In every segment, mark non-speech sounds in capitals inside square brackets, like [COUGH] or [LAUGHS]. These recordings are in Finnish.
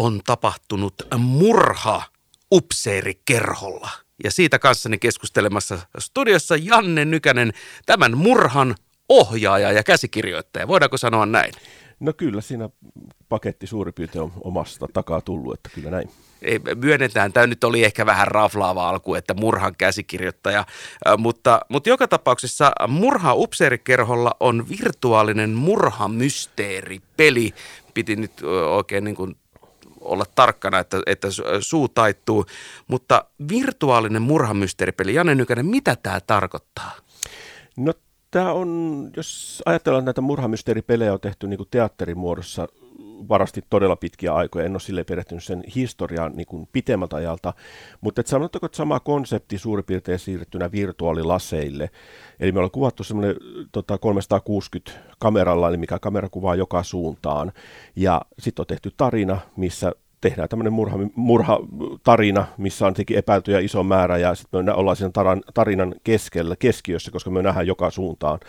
on tapahtunut murha upseerikerholla. Ja siitä kanssani keskustelemassa studiossa Janne Nykänen, tämän murhan ohjaaja ja käsikirjoittaja. Voidaanko sanoa näin? No kyllä, siinä paketti suurin piirtein on omasta takaa tullut, että kyllä näin. Ei, myönnetään, tämä nyt oli ehkä vähän raflaava alku, että murhan käsikirjoittaja, mutta, mutta joka tapauksessa Murha Upseerikerholla on virtuaalinen murhamysteeripeli. Piti nyt oikein niin kuin olla tarkkana, että, että suu taittuu, mutta virtuaalinen murhamysteeripeli, Janne Nykänen, mitä tämä tarkoittaa? No tämä on, jos ajatellaan näitä murhamysteeripelejä on tehty niin teatterimuodossa varasti todella pitkiä aikoja, en ole sille perehtynyt sen historiaan niin kuin pitemmältä ajalta, mutta sanottako, että sama konsepti suurin piirtein siirrettynä virtuaalilaseille, eli me ollaan kuvattu semmoinen tota, 360 kameralla, eli mikä kamera kuvaa joka suuntaan, ja sitten on tehty tarina, missä tehdään tämmöinen murha, murhatarina, missä on tietenkin epäiltyjä iso määrä, ja sitten me ollaan siinä tarinan keskellä, keskiössä, koska me nähdään joka suuntaan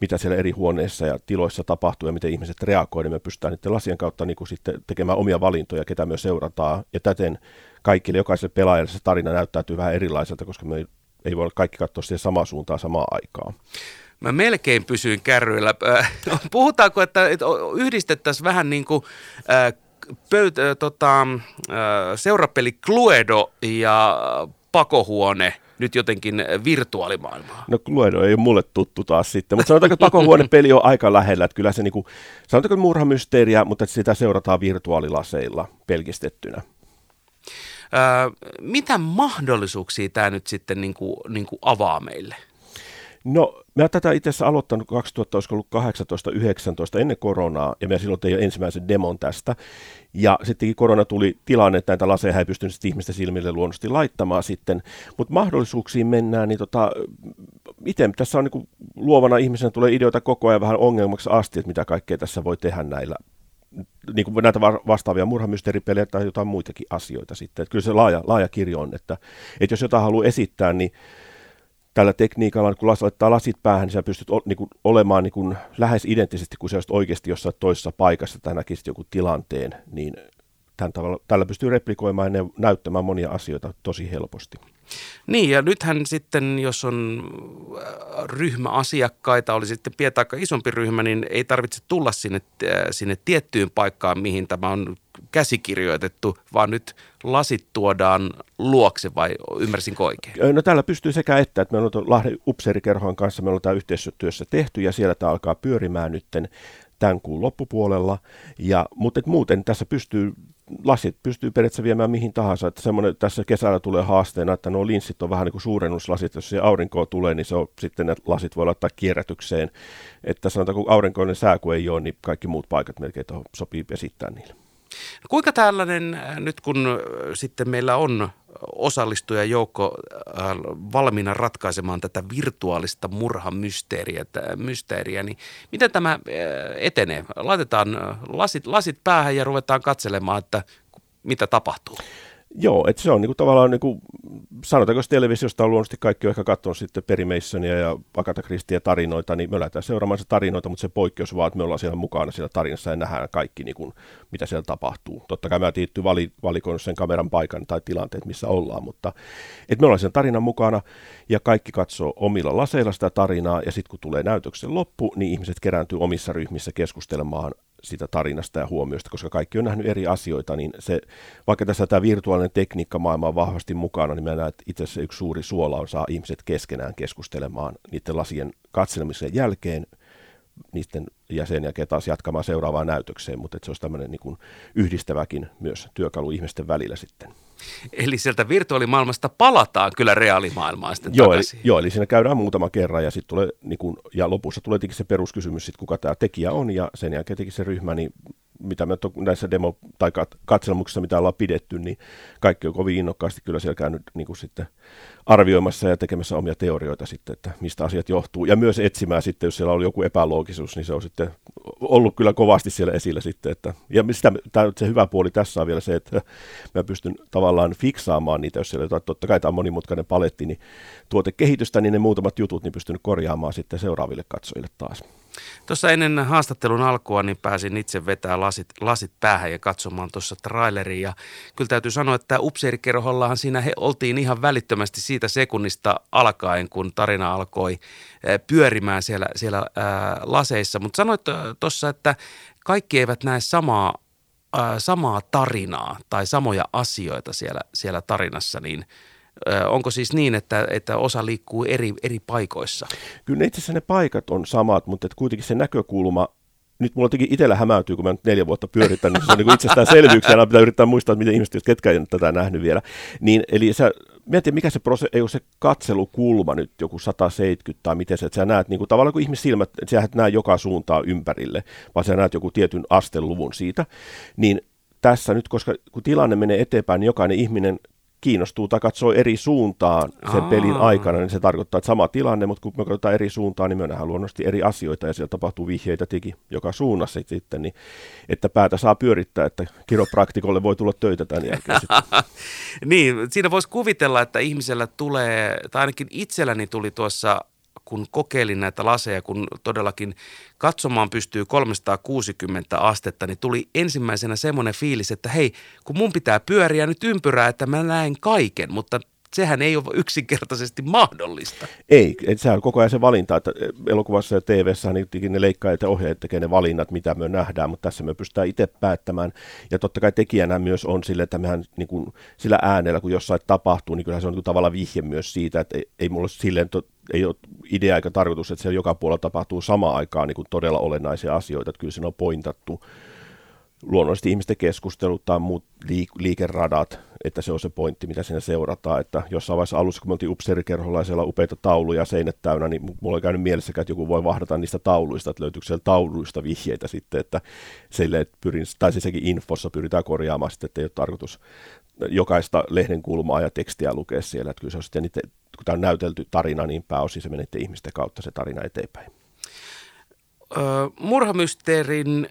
mitä siellä eri huoneissa ja tiloissa tapahtuu ja miten ihmiset reagoivat, niin me pystytään niiden lasien kautta niin kuin sitten tekemään omia valintoja, ketä myös seurataan. Ja täten kaikille, jokaiselle pelaajalle se tarina näyttäytyy vähän erilaiselta, koska me ei, voi kaikki katsoa siihen samaan suuntaan samaan aikaan. Mä melkein pysyin kärryillä. Äh, [LAUGHS] puhutaanko, että yhdistettäisiin vähän niin kuin äh, pöyt, äh, tota, äh, seurapeli Cluedo ja pakohuone – nyt jotenkin virtuaalimaailmaa? No Cluedo ei ole mulle tuttu taas sitten, mutta sanotaanko, että pakohuonepeli on aika lähellä, että kyllä se niinku, sanotaanko murhamysteeriä, mutta sitä seurataan virtuaalilaseilla pelkistettynä. Öö, mitä mahdollisuuksia tämä nyt sitten niinku, niinku avaa meille? No, mä tätä itse asiassa aloittanut 2018-19 ennen koronaa, ja mä silloin tein ensimmäisen demon tästä. Ja sittenkin korona tuli tilanne, että näitä laseja ei pystynyt ihmisten silmille luonnollisesti laittamaan sitten. Mutta mahdollisuuksiin mennään, niin tota, miten tässä on niin luovana ihmisenä tulee ideoita koko ajan vähän ongelmaksi asti, että mitä kaikkea tässä voi tehdä näillä niin kuin näitä vastaavia murhamysteeripelejä tai jotain muitakin asioita sitten. Että kyllä se laaja, laaja kirjo on, että, että jos jotain haluaa esittää, niin tällä tekniikalla, kun laittaa lasit päähän, niin sä pystyt o, niin kuin, olemaan niin kuin, lähes identtisesti, kun sä olisit oikeasti jossain toisessa paikassa tai näkisit joku tilanteen, niin tämän tavalla, tällä pystyy replikoimaan ja näyttämään monia asioita tosi helposti. Niin, ja nythän sitten, jos on äh, ryhmä asiakkaita, oli sitten pieni tai isompi ryhmä, niin ei tarvitse tulla sinne, äh, sinne tiettyyn paikkaan, mihin tämä on käsikirjoitettu, vaan nyt lasit tuodaan luokse vai ymmärsin oikein? No täällä pystyy sekä että, että me on Lahden upseerikerhon kanssa, me ollaan tämä yhteistyössä tehty ja siellä tämä alkaa pyörimään nytten tämän kuun loppupuolella. Ja, mutta et muuten tässä pystyy, lasit pystyy periaatteessa viemään mihin tahansa. Että semmoinen, tässä kesällä tulee haasteena, että nuo linssit on vähän niin kuin suurennuslasit. Jos se aurinkoa tulee, niin se on, sitten ne lasit voi laittaa kierrätykseen. Että sanotaan, kun aurinkoinen sää kun ei ole, niin kaikki muut paikat melkein sopii vesittää niille. No kuinka tällainen, äh, nyt kun äh, sitten meillä on osallistujajoukko äh, valmiina ratkaisemaan tätä virtuaalista murhamysteeriä, mysteeriä, niin miten tämä etenee? Laitetaan lasit, lasit päähän ja ruvetaan katselemaan, että mitä tapahtuu. Joo, että se on niinku tavallaan, niinku, sanotaanko jos televisiosta on luonnollisesti kaikki on ehkä katsonut sitten Perry Masonia ja Agatha Christie tarinoita, niin me lähdetään seuraamaan se tarinoita, mutta se poikkeus vaan, että me ollaan siellä mukana siellä tarinassa ja nähdään kaikki, niinku, mitä siellä tapahtuu. Totta kai mä tietty vali, sen kameran paikan tai tilanteet, missä ollaan, mutta että me ollaan sen tarinan mukana ja kaikki katsoo omilla laseilla sitä tarinaa ja sitten kun tulee näytöksen loppu, niin ihmiset kerääntyy omissa ryhmissä keskustelemaan siitä tarinasta ja huomioista, koska kaikki on nähnyt eri asioita, niin se, vaikka tässä tämä virtuaalinen tekniikkamaailma on vahvasti mukana, niin mä näen, että itse asiassa yksi suuri suola on saa ihmiset keskenään keskustelemaan niiden lasien katselemisen jälkeen, niiden ja sen jälkeen taas jatkamaan seuraavaan näytökseen, mutta että se olisi tämmöinen niin kuin yhdistäväkin myös työkalu ihmisten välillä sitten. Eli sieltä virtuaalimaailmasta palataan kyllä reaalimaailmaan sitten joo, takaisin. Eli, joo, eli siinä käydään muutama kerran ja, sit tulee, niin kun, ja lopussa tulee tietenkin se peruskysymys, sit, kuka tämä tekijä on ja sen jälkeen tietenkin se ryhmä, niin mitä me näissä demo- tai katselmuksissa, mitä ollaan pidetty, niin kaikki on kovin innokkaasti kyllä siellä käynyt niin kuin sitten arvioimassa ja tekemässä omia teorioita sitten, että mistä asiat johtuu. Ja myös etsimään sitten, jos siellä oli joku epäloogisuus, niin se on sitten ollut kyllä kovasti siellä esillä sitten. Että, ja sitä, tämä, se hyvä puoli tässä on vielä se, että mä pystyn tavallaan fiksaamaan niitä, jos siellä totta kai tämä on monimutkainen paletti, niin tuotekehitystä, niin ne muutamat jutut, niin pystyn korjaamaan sitten seuraaville katsojille taas. Tuossa ennen haastattelun alkua niin pääsin itse vetää lasit, lasit päähän ja katsomaan tuossa traileria. Ja kyllä täytyy sanoa, että upseerikerhollahan siinä he oltiin ihan välittömästi siitä sekunnista alkaen, kun tarina alkoi pyörimään siellä, siellä ää, laseissa. Mutta sanoit tuossa, että kaikki eivät näe samaa, ää, samaa tarinaa tai samoja asioita siellä, siellä tarinassa, niin – Onko siis niin, että, että osa liikkuu eri, eri paikoissa? Kyllä itse asiassa ne paikat on samat, mutta kuitenkin se näkökulma nyt mulla jotenkin itsellä hämäytyy, kun mä nyt neljä vuotta pyöritän, niin se on niin itsestäänselvyyksiä, ja pitää yrittää muistaa, että miten ihmiset, ketkä ei tätä nähnyt vielä. Niin, eli sä, tiedä, mikä se prosessi, ei se katselukulma nyt joku 170 tai miten se, että sä näet niin kuin, tavallaan kuin ihmissilmät, sä et näe joka suuntaa ympärille, vaan sä näet joku tietyn asteluvun siitä, niin tässä nyt, koska kun tilanne menee eteenpäin, niin jokainen ihminen kiinnostuu tai katsoo eri suuntaan sen Aa. pelin aikana, niin se tarkoittaa, että sama tilanne, mutta kun me katsotaan eri suuntaan, niin me nähdään luonnollisesti eri asioita ja siellä tapahtuu vihjeitä teki joka suunnassa sitten, niin että päätä saa pyörittää, että kiropraktikolle voi tulla töitä tämän jälkeen. [LAUGHS] niin, siinä voisi kuvitella, että ihmisellä tulee, tai ainakin itselläni tuli tuossa kun kokeilin näitä laseja, kun todellakin katsomaan pystyy 360 astetta, niin tuli ensimmäisenä semmoinen fiilis, että hei, kun mun pitää pyöriä nyt ympyrää, että mä näen kaiken, mutta sehän ei ole yksinkertaisesti mahdollista. Ei, et sehän on koko ajan se valinta, että elokuvassa ja tv niin ne leikkaajat ja ohjaajat tekee ne valinnat, mitä me nähdään, mutta tässä me pystytään itse päättämään. Ja totta kai tekijänä myös on sille, että mehän niin kuin, sillä äänellä, kun jossain tapahtuu, niin kyllähän se on niin tavallaan vihje myös siitä, että ei, ei mulla silleen to, ei ole idea eikä tarkoitus, että siellä joka puolella tapahtuu samaan aikaan niin kuin todella olennaisia asioita, että kyllä siinä on pointattu luonnollisesti ihmisten keskustelut tai muut liik- liikeradat, että se on se pointti, mitä siinä seurataan. Että jossain vaiheessa alussa, kun me oltiin upseerikerholla ja siellä on upeita tauluja seinät täynnä, niin mulla on käynyt mielessä, että joku voi vahdata niistä tauluista, että löytyykö siellä tauluista vihjeitä sitten, että sille, pyrin, tai siis sekin infossa pyritään korjaamaan sitten, että ei ole tarkoitus jokaista lehden kulmaa ja tekstiä lukea siellä, että kyllä se on sitten niitä, kun tämä on näytelty tarina, niin pääosin se menee ihmisten kautta se tarina eteenpäin. Öö, murhamysteerin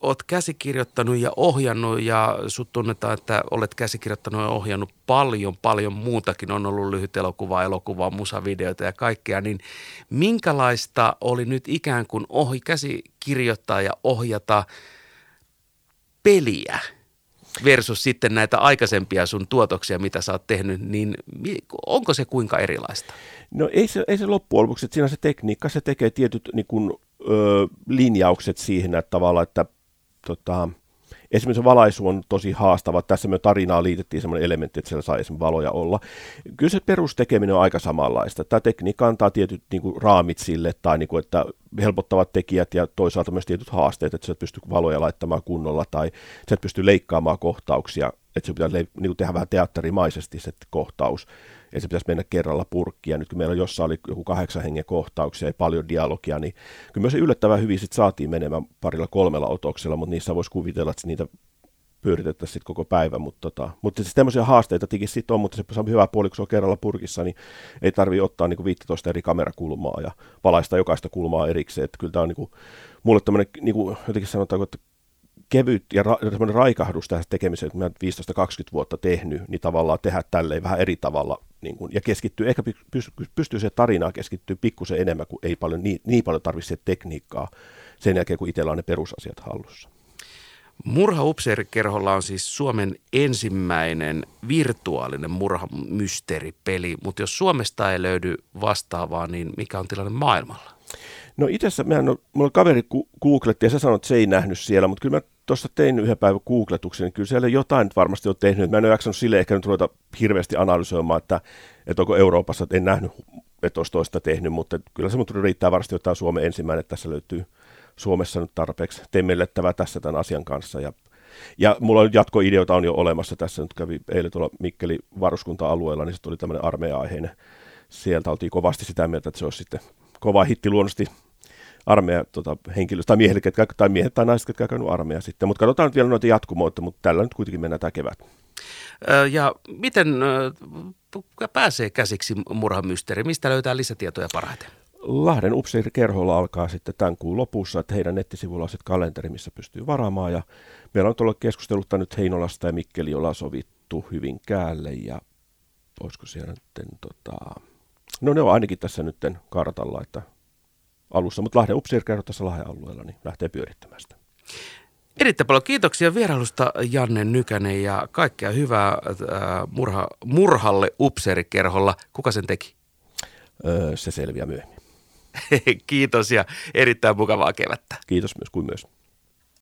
olet käsikirjoittanut ja ohjannut ja sut tunnetaan, että olet käsikirjoittanut ja ohjannut paljon, paljon muutakin. On ollut lyhyt elokuva, elokuva, musavideoita ja kaikkea. Niin minkälaista oli nyt ikään kuin ohi, käsikirjoittaa ja ohjata peliä versus sitten näitä aikaisempia sun tuotoksia, mitä sä oot tehnyt, niin onko se kuinka erilaista? No ei se, ei se loppujen lopuksi, että siinä se tekniikka, se tekee tietyt niin kuin, ö, linjaukset siihen, että tavallaan, että tota, esimerkiksi valaisu on tosi haastava. Tässä me tarinaan liitettiin sellainen elementti, että siellä saa esimerkiksi valoja olla. Kyllä se perustekeminen on aika samanlaista. Tämä tekniikka antaa tietyt niin kuin, raamit sille, tai niin kuin, että helpottavat tekijät ja toisaalta myös tietyt haasteet, että sä et pysty valoja laittamaan kunnolla, tai sä et pysty leikkaamaan kohtauksia, että se pitää niin kuin, tehdä vähän teatterimaisesti se kohtaus ja se pitäisi mennä kerralla purkkia. Nyt kun meillä jossain oli joku kahdeksan hengen kohtauksia ja paljon dialogia, niin kyllä myös yllättävän hyvin sit saatiin menemään parilla kolmella otoksella, mutta niissä voisi kuvitella, että niitä pyöritettäisiin sitten koko päivä, mutta, tota, mutta siis tämmöisiä haasteita tietenkin sitten on, mutta se on hyvä puoli, kun se on kerralla purkissa, niin ei tarvitse ottaa niin 15 eri kamerakulmaa ja valaista jokaista kulmaa erikseen, että kyllä tämä on niin kuin, mulle tämmöinen, niin kuin, jotenkin sanotaanko, että kevyt ja ra- raikahdus tähän tekemiseen, että mä 15-20 vuotta tehnyt, niin tavallaan tehdä tälleen vähän eri tavalla niin kuin, ja keskittyy, ehkä pystyy, se tarinaan keskittyy pikkusen enemmän, kuin ei paljon, niin, niin paljon tarvitse tekniikkaa sen jälkeen, kun itsellä on ne perusasiat hallussa. Murha Upseerikerholla on siis Suomen ensimmäinen virtuaalinen murhamysteeripeli, mutta jos Suomesta ei löydy vastaavaa, niin mikä on tilanne maailmalla? No itse asiassa, mulla kaveri googletti ja se sanoi, että se ei nähnyt siellä, mutta kyllä mä tuossa tein yhden päivän googletuksen, niin kyllä siellä jotain varmasti on tehnyt. Mä en ole jaksanut sille ehkä nyt ruveta hirveästi analysoimaan, että, että onko Euroopassa, että en nähnyt, että olisi toista tehnyt, mutta kyllä se mun riittää varmasti jotain Suomen ensimmäinen, että tässä löytyy Suomessa nyt tarpeeksi temmellettävää tässä tämän asian kanssa. Ja, ja mulla on jatkoideoita on jo olemassa tässä, nyt kävi eilen tuolla Mikkeli varuskunta-alueella, niin se tuli tämmöinen armeija-aiheinen. Sieltä oltiin kovasti sitä mieltä, että se olisi sitten kova hitti luonnollisesti armeija tota, henkilöstä, tai miehet, ketkä, tai miehet tai naiset, ketkä on käynyt armeija sitten. Mutta katsotaan nyt vielä noita jatkumoita, mutta tällä nyt kuitenkin mennään tämä kevät. Ja miten pääsee käsiksi murhamysteeri? Mistä löytää lisätietoja parhaiten? Lahden upseerikerholla alkaa sitten tämän kuun lopussa, että heidän nettisivuilla on kalenteri, missä pystyy varaamaan. Ja meillä on tuolla keskustelutta nyt Heinolasta ja Mikkeli ollaan sovittu käälle ja olisiko siellä nyt, tota... no ne on ainakin tässä nyt kartalla, että alussa, mutta Lahden upseerikerho tässä Lahden alueella niin lähtee pyörittämään sitä. Erittäin paljon kiitoksia vierailusta Janne Nykänen ja kaikkea hyvää äh, murha, murhalle upseerikerholla. Kuka sen teki? Öö, se selviää myöhemmin. [LAUGHS] Kiitos ja erittäin mukavaa kevättä. Kiitos myös kuin myös.